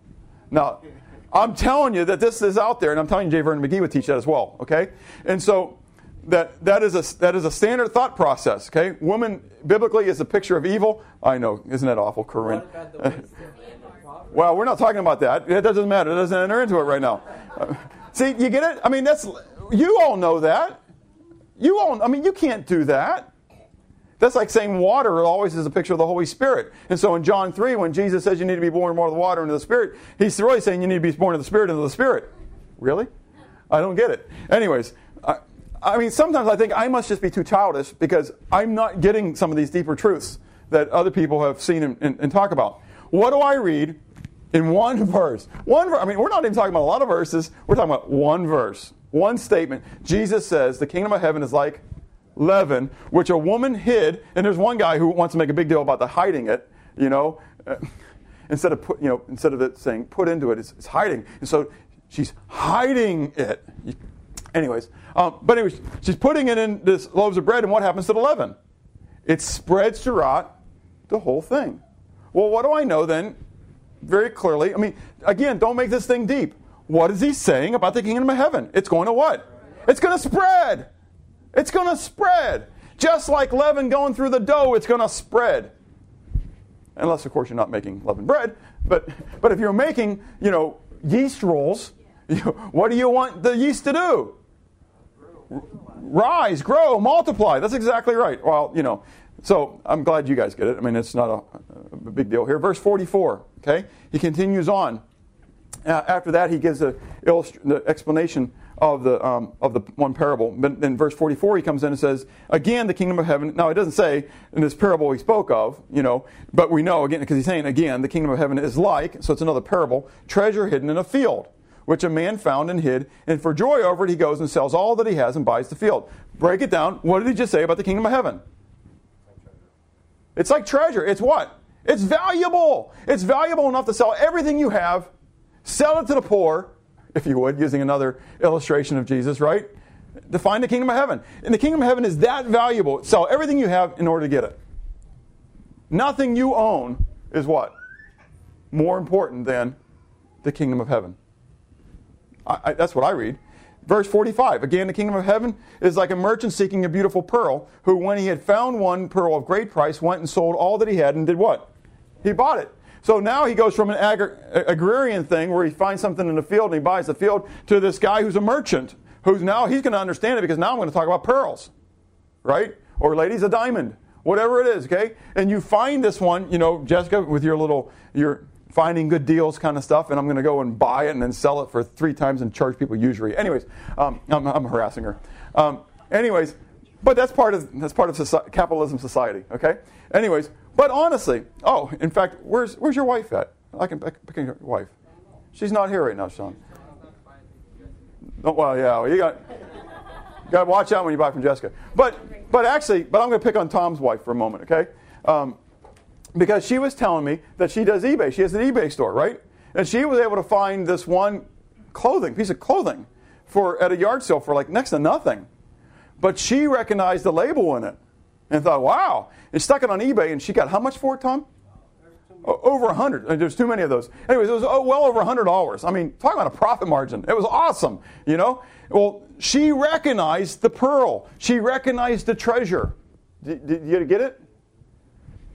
Now, I'm telling you that this is out there, and I'm telling you J. Vernon McGee would teach that as well, okay? And so that, that, is a, that is a standard thought process, okay? Woman, biblically, is a picture of evil. I know, isn't that awful, Corinne? well, we're not talking about that. It doesn't matter. It doesn't enter into it right now. See, you get it? I mean, that's, you all know that. You all, I mean, you can't do that. That's like saying water always is a picture of the Holy Spirit. And so in John 3, when Jesus says you need to be born more of the water into the Spirit, he's really saying you need to be born of the Spirit into the Spirit. Really? I don't get it. Anyways, I, I mean, sometimes I think I must just be too childish because I'm not getting some of these deeper truths that other people have seen and, and, and talk about. What do I read in one verse? One. Verse. I mean, we're not even talking about a lot of verses. We're talking about one verse, one statement. Jesus says the kingdom of heaven is like leaven, which a woman hid. And there's one guy who wants to make a big deal about the hiding it. You know, uh, instead of put, you know, instead of it saying put into it, it's, it's hiding. And so she's hiding it. Anyways, um, but anyways, she's putting it in this loaves of bread, and what happens to the leaven? It spreads throughout the whole thing. Well, what do I know then? Very clearly. I mean, again, don't make this thing deep. What is he saying about the kingdom of heaven? It's going to what? It's going to spread. It's going to spread. Just like leaven going through the dough, it's going to spread. Unless, of course, you're not making leavened bread. But, but if you're making, you know, yeast rolls, you what do you want the yeast to do? Rise, grow, multiply. That's exactly right. Well, you know, so I'm glad you guys get it. I mean, it's not a, a big deal here. Verse 44, okay? He continues on. Uh, after that, he gives the, illust- the explanation of the, um, of the one parable. But in verse 44, he comes in and says, Again, the kingdom of heaven. Now, it doesn't say in this parable he spoke of, you know, but we know, again, because he's saying, again, the kingdom of heaven is like, so it's another parable, treasure hidden in a field, which a man found and hid. And for joy over it, he goes and sells all that he has and buys the field. Break it down. What did he just say about the kingdom of heaven? It's like treasure. It's what? It's valuable. It's valuable enough to sell everything you have, sell it to the poor, if you would, using another illustration of Jesus, right? Define the kingdom of heaven. And the kingdom of heaven is that valuable. Sell everything you have in order to get it. Nothing you own is what? More important than the kingdom of heaven. I, I, that's what I read. Verse 45 Again, the kingdom of heaven is like a merchant seeking a beautiful pearl, who, when he had found one pearl of great price, went and sold all that he had and did what? He bought it. So now he goes from an agri- agrarian thing where he finds something in the field and he buys the field to this guy who's a merchant, who's now, he's going to understand it because now I'm going to talk about pearls, right? Or ladies, a diamond, whatever it is, okay? And you find this one, you know, Jessica, with your little, your finding good deals kind of stuff, and I'm going to go and buy it and then sell it for three times and charge people usury. Anyways, um, I'm, I'm, harassing her. Um, anyways, but that's part of that's part of society, capitalism society. Okay. Anyways, but honestly, oh, in fact, where's where's your wife at? I can pick, pick your wife. She's not here right now, Sean. Oh, well, yeah, you got got to watch out when you buy from Jessica. But but actually, but I'm going to pick on Tom's wife for a moment, okay? Um, because she was telling me that she does eBay. She has an eBay store, right? And she was able to find this one clothing piece of clothing for at a yard sale for like next to nothing. But she recognized the label in it and thought, wow. And stuck it on eBay, and she got how much for it, Tom? Over a hundred. Uh, there's too many of those. Anyways, it was oh, well over a hundred dollars. I mean, talking about a profit margin. It was awesome, you know. Well, she recognized the pearl. She recognized the treasure. Did, did you get it?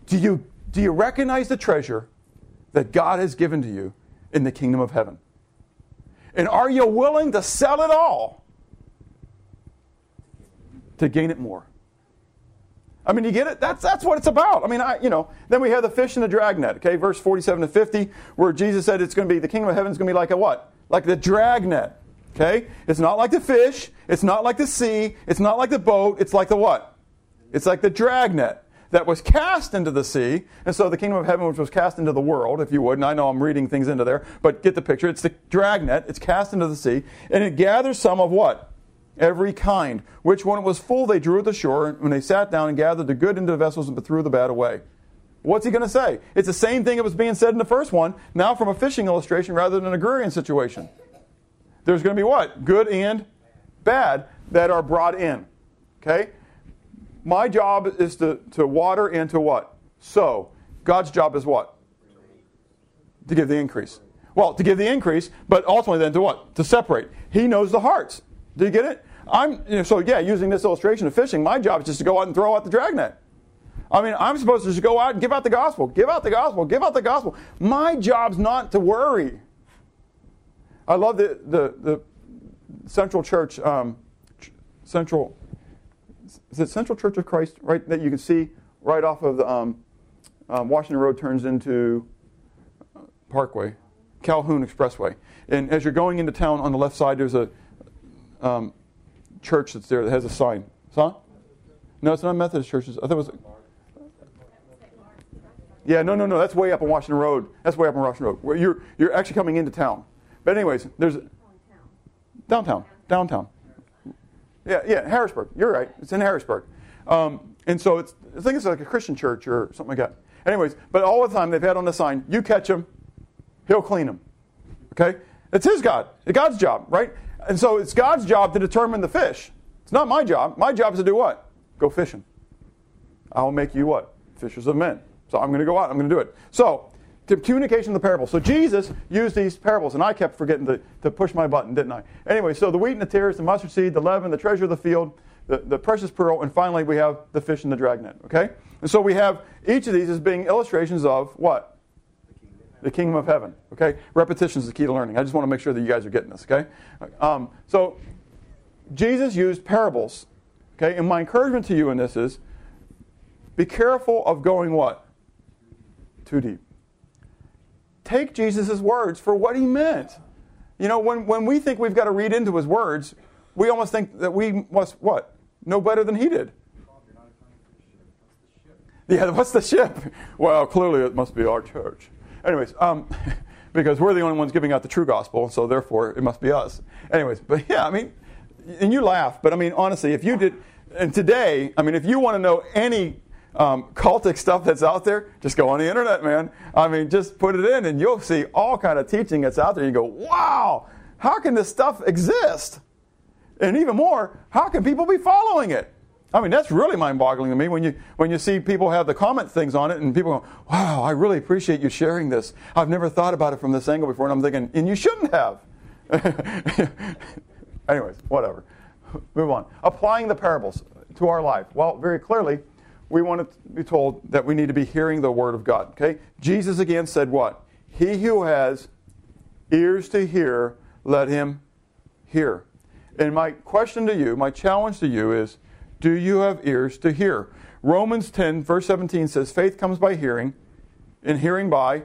Do you do you recognize the treasure that God has given to you in the kingdom of heaven? And are you willing to sell it all to gain it more? I mean, you get it? That's, that's what it's about. I mean, I, you know, then we have the fish in the dragnet, okay, verse 47 to 50, where Jesus said it's going to be, the kingdom of heaven is going to be like a what? Like the dragnet, okay? It's not like the fish. It's not like the sea. It's not like the boat. It's like the what? It's like the dragnet. that was cast into the sea. And so the kingdom of heaven, which was cast into the world, if you would, and I know I'm reading things into there, but get the picture. It's the dragnet, it's cast into the sea, and it gathers some of what? Every kind, which when it was full, they drew it to shore. And when they sat down and gathered the good into the vessels, but threw the bad away. What's he going to say? It's the same thing that was being said in the first one, now from a fishing illustration rather than an agrarian situation. There's going to be what? Good and bad that are brought in. Okay? My job is to, to water and to what? Sow. God's job is what? To give the increase. Well, to give the increase, but ultimately then to what? To separate. He knows the hearts. Do you get it? I'm you know, so yeah. Using this illustration of fishing, my job is just to go out and throw out the dragnet. I mean, I'm supposed to just go out and give out the gospel, give out the gospel, give out the gospel. My job's not to worry. I love the the, the Central Church, um, Central is it Central Church of Christ, right? That you can see right off of the um, um, Washington Road turns into uh, Parkway, Calhoun Expressway, and as you're going into town on the left side, there's a um, church that's there that has a sign. Huh? No, it's not Methodist church. I thought it was. Yeah, no, no, no. That's way up on Washington Road. That's way up on Washington Road. Where you're you're actually coming into town. But anyways, there's downtown, downtown. Yeah, yeah, Harrisburg. You're right. It's in Harrisburg. Um, and so it's I think it's like a Christian church or something like that. Anyways, but all the time they've had on the sign, you catch him, he'll clean him. Okay? It's his God. It's God's job, right? And so it's God's job to determine the fish. It's not my job. My job is to do what? Go fishing. I'll make you what? Fishers of men. So I'm going to go out. I'm going to do it. So, communication of the parable. So Jesus used these parables, and I kept forgetting to, to push my button, didn't I? Anyway, so the wheat and the tares, the mustard seed, the leaven, the treasure of the field, the, the precious pearl, and finally we have the fish and the dragnet. Okay? And so we have each of these as being illustrations of what? The kingdom of heaven. Okay? Repetition is the key to learning. I just want to make sure that you guys are getting this. Okay? Um, so Jesus used parables. Okay? And my encouragement to you in this is be careful of going what? Too deep. Take Jesus' words for what he meant. You know, when, when we think we've got to read into his words, we almost think that we must what? Know better than he did. Yeah, what's the ship? Well, clearly it must be our church. Anyways, um, because we're the only ones giving out the true gospel, so therefore it must be us. Anyways, but yeah, I mean, and you laugh, but I mean, honestly, if you did, and today, I mean, if you want to know any um, cultic stuff that's out there, just go on the internet, man. I mean, just put it in, and you'll see all kind of teaching that's out there. You go, wow, how can this stuff exist? And even more, how can people be following it? I mean, that's really mind-boggling to me when you when you see people have the comment things on it, and people go, "Wow, I really appreciate you sharing this. I've never thought about it from this angle before." And I'm thinking, and you shouldn't have. Anyways, whatever. Move on. Applying the parables to our life. Well, very clearly, we want to be told that we need to be hearing the word of God. Okay? Jesus again said what? He who has ears to hear, let him hear. And my question to you, my challenge to you is do you have ears to hear? Romans 10, verse 17 says, Faith comes by hearing, and hearing by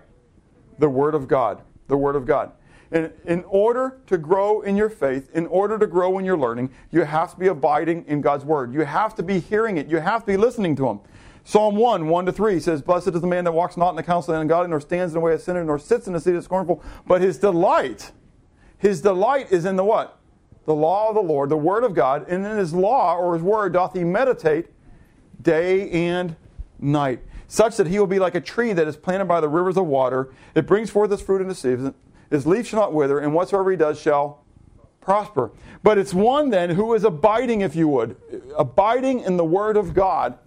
the Word of God. The Word of God. And in order to grow in your faith, in order to grow in your learning, you have to be abiding in God's Word. You have to be hearing it. You have to be listening to Him. Psalm 1, 1 to 3 says, Blessed is the man that walks not in the counsel of the ungodly, nor stands in the way of sinners, nor sits in the seat of the scornful, but his delight, his delight is in the what? The law of the Lord, the Word of God, and in his law or his Word doth he meditate day and night, such that he will be like a tree that is planted by the rivers of water. It brings forth its fruit in the season. His leaf shall not wither, and whatsoever he does shall prosper. But it's one then who is abiding, if you would, abiding in the Word of God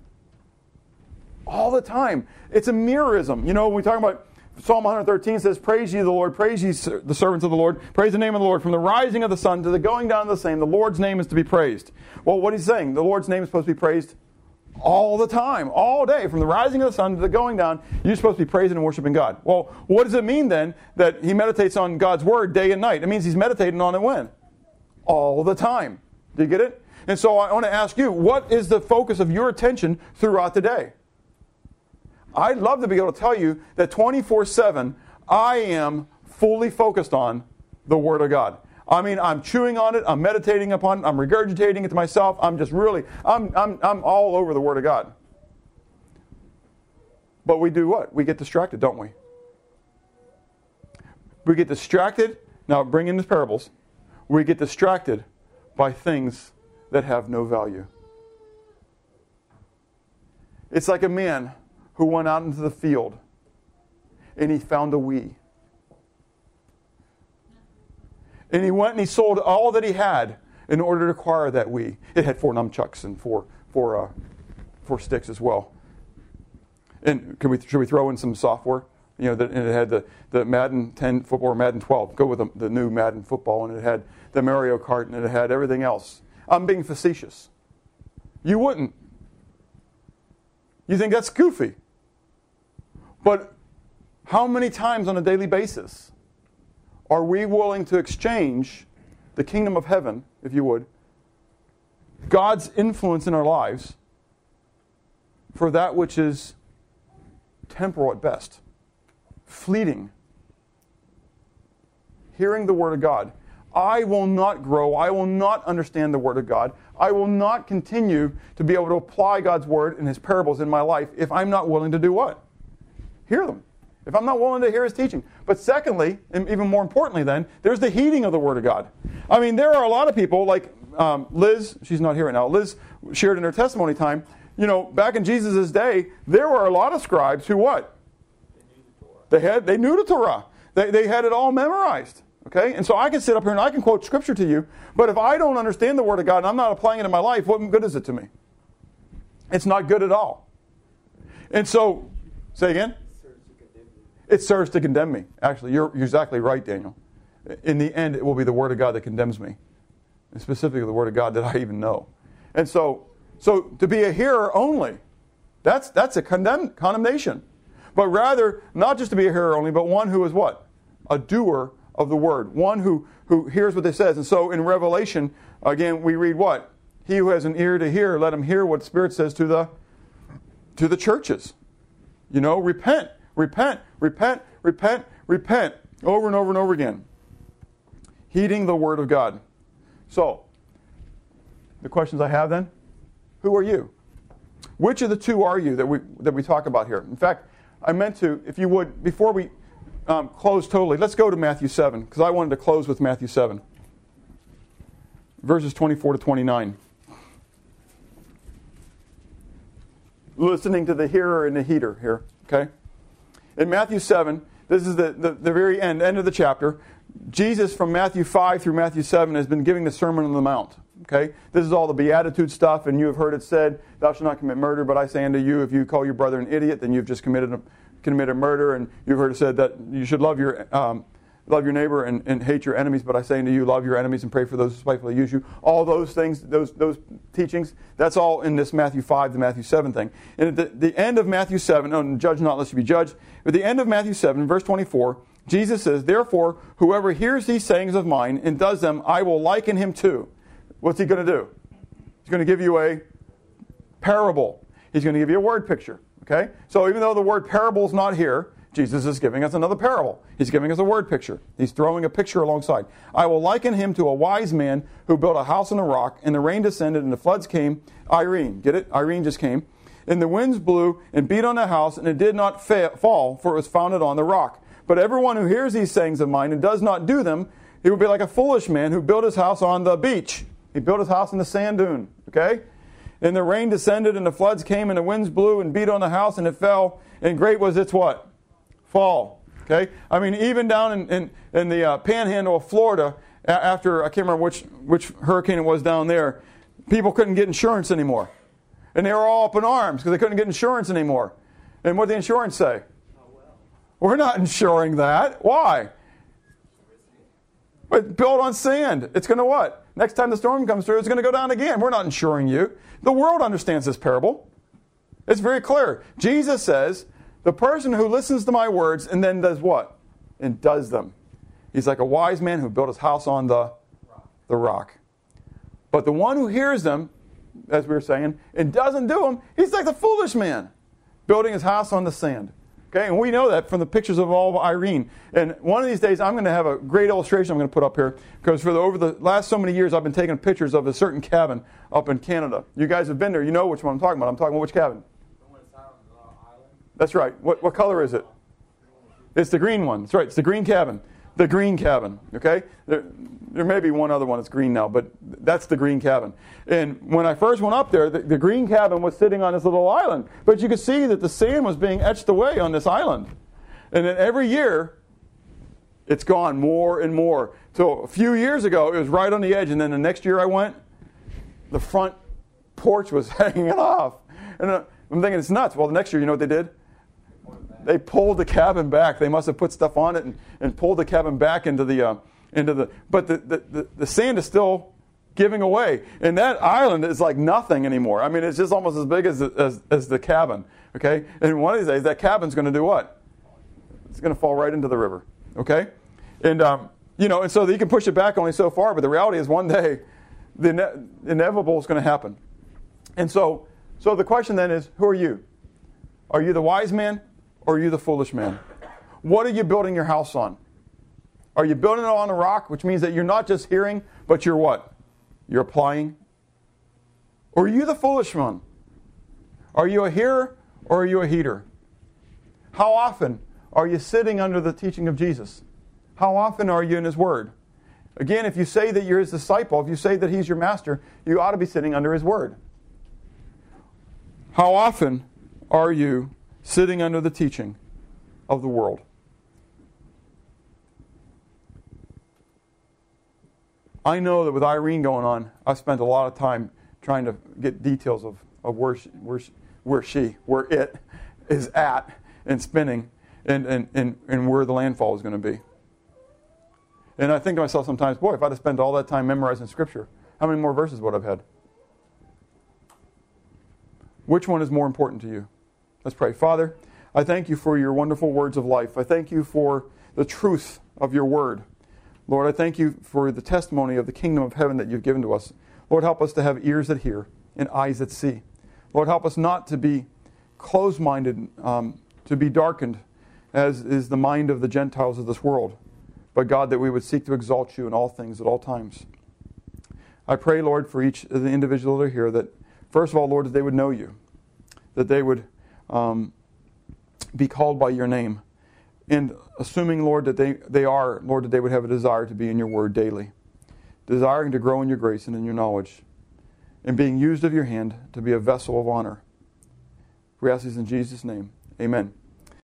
all the time. It's a merism. You know, when we talk about Psalm 113 says, Praise ye the Lord, praise ye the servants of the Lord, praise the name of the Lord. From the rising of the sun to the going down of the same, the Lord's name is to be praised. Well, what he's saying, the Lord's name is supposed to be praised all the time, all day, from the rising of the sun to the going down, you're supposed to be praising and worshiping God. Well, what does it mean then that he meditates on God's word day and night? It means he's meditating on it when? All the time. Do you get it? And so I want to ask you, what is the focus of your attention throughout the day? I'd love to be able to tell you that 24 7, I am fully focused on the Word of God. I mean, I'm chewing on it, I'm meditating upon it, I'm regurgitating it to myself. I'm just really, I'm, I'm, I'm all over the Word of God. But we do what? We get distracted, don't we? We get distracted. Now, bring in the parables. We get distracted by things that have no value. It's like a man who went out into the field and he found a Wii. And he went and he sold all that he had in order to acquire that Wii. It had four nunchucks and four, four, uh, four sticks as well. And can we, should we throw in some software? You know, that, and it had the, the Madden 10 football or Madden 12. Go with the, the new Madden football. And it had the Mario Kart and it had everything else. I'm being facetious. You wouldn't. You think that's goofy. But how many times on a daily basis are we willing to exchange the kingdom of heaven, if you would, God's influence in our lives, for that which is temporal at best, fleeting? Hearing the Word of God. I will not grow. I will not understand the Word of God. I will not continue to be able to apply God's Word and His parables in my life if I'm not willing to do what? Hear them if I'm not willing to hear his teaching. But secondly, and even more importantly, then, there's the heeding of the Word of God. I mean, there are a lot of people, like um, Liz, she's not here right now, Liz shared in her testimony time, you know, back in Jesus' day, there were a lot of scribes who what? They, knew the Torah. they had, they knew the Torah. They, they had it all memorized. Okay? And so I can sit up here and I can quote scripture to you, but if I don't understand the Word of God and I'm not applying it in my life, what good is it to me? It's not good at all. And so, say again? It serves to condemn me. Actually, you're, you're exactly right, Daniel. In the end, it will be the Word of God that condemns me, and specifically the Word of God that I even know. And so, so to be a hearer only, that's, that's a condemn, condemnation. But rather, not just to be a hearer only, but one who is what? A doer of the Word. One who, who hears what it says. And so in Revelation, again, we read what? He who has an ear to hear, let him hear what the Spirit says to the, to the churches. You know, repent repent, repent, repent, repent, over and over and over again. Heeding the Word of God. So, the questions I have then who are you? Which of the two are you that we, that we talk about here? In fact, I meant to, if you would, before we um, close totally, let's go to Matthew 7, because I wanted to close with Matthew 7, verses 24 to 29. Listening to the hearer and the heater here, okay? In Matthew 7, this is the, the, the, very end, end of the chapter. Jesus, from Matthew 5 through Matthew 7, has been giving the Sermon on the Mount. Okay? This is all the Beatitude stuff, and you have heard it said, Thou shalt not commit murder, but I say unto you, if you call your brother an idiot, then you've just committed a, committed murder, and you've heard it said that you should love your um, love your neighbor and, and hate your enemies, but I say unto you, love your enemies and pray for those who spitefully use you. All those things, those, those teachings, that's all in this Matthew 5 to Matthew 7 thing. And at the, the end of Matthew 7, oh, judge not lest you be judged, at the end of Matthew 7, verse 24, Jesus says, Therefore, whoever hears these sayings of mine and does them, I will liken him to. What's he going to do? He's going to give you a parable. He's going to give you a word picture. Okay? So even though the word parable is not here, Jesus is giving us another parable. He's giving us a word picture. He's throwing a picture alongside. I will liken him to a wise man who built a house on a rock, and the rain descended, and the floods came. Irene, get it? Irene just came. And the winds blew and beat on the house, and it did not fa- fall, for it was founded on the rock. But everyone who hears these sayings of mine and does not do them, he will be like a foolish man who built his house on the beach. He built his house in the sand dune. Okay? And the rain descended, and the floods came, and the winds blew and beat on the house, and it fell. And great was its what? Fall. Okay? I mean, even down in, in, in the uh, panhandle of Florida, after, I can't remember which, which hurricane it was down there, people couldn't get insurance anymore. And they were all up in arms because they couldn't get insurance anymore. And what did the insurance say? Oh, well. We're not insuring that. Why? But built on sand. It's going to what? Next time the storm comes through, it's going to go down again. We're not insuring you. The world understands this parable. It's very clear. Jesus says, the person who listens to my words and then does what? And does them. He's like a wise man who built his house on the, the rock. But the one who hears them, as we were saying, and doesn't do them, he's like the foolish man building his house on the sand. Okay, and we know that from the pictures of all of Irene. And one of these days, I'm going to have a great illustration I'm going to put up here because for the, over the last so many years, I've been taking pictures of a certain cabin up in Canada. You guys have been there. You know which one I'm talking about. I'm talking about which cabin? That's right. What, what color is it? It's the green one. That's right. It's the green cabin. The green cabin. Okay? There, there may be one other one that's green now, but that's the green cabin. And when I first went up there, the, the green cabin was sitting on this little island. But you could see that the sand was being etched away on this island. And then every year, it's gone more and more. So a few years ago, it was right on the edge. And then the next year I went, the front porch was hanging off. And uh, I'm thinking, it's nuts. Well, the next year, you know what they did? They pulled the cabin back. They must have put stuff on it and, and pulled the cabin back into the, uh, into the, but the, the, the, the sand is still giving away. And that island is like nothing anymore. I mean, it's just almost as big as, as, as the cabin. Okay? And one of these days, that cabin's going to do what? It's going to fall right into the river. Okay? And, um, you know, and so you can push it back only so far, but the reality is one day the ine- inevitable is going to happen. And so, so the question then is who are you? Are you the wise man or are you the foolish man? What are you building your house on? Are you building it on a rock, which means that you're not just hearing, but you're what? You're applying? Or are you the foolish one? Are you a hearer or are you a heater? How often are you sitting under the teaching of Jesus? How often are you in His Word? Again, if you say that you're His disciple, if you say that He's your master, you ought to be sitting under His Word. How often are you sitting under the teaching of the world? I know that with Irene going on, I spent a lot of time trying to get details of, of where, she, where, she, where she, where it is at and spinning and, and, and, and where the landfall is going to be. And I think to myself sometimes, boy, if I'd have spent all that time memorizing Scripture, how many more verses would I have had? Which one is more important to you? Let's pray. Father, I thank you for your wonderful words of life. I thank you for the truth of your word. Lord, I thank you for the testimony of the kingdom of heaven that you've given to us. Lord, help us to have ears that hear and eyes that see. Lord, help us not to be closed minded, um, to be darkened, as is the mind of the Gentiles of this world. But God, that we would seek to exalt you in all things at all times. I pray, Lord, for each of the individuals that are here that, first of all, Lord, that they would know you, that they would um, be called by your name. And assuming, Lord, that they, they are, Lord, that they would have a desire to be in your word daily, desiring to grow in your grace and in your knowledge, and being used of your hand to be a vessel of honor. We ask this in Jesus' name. Amen.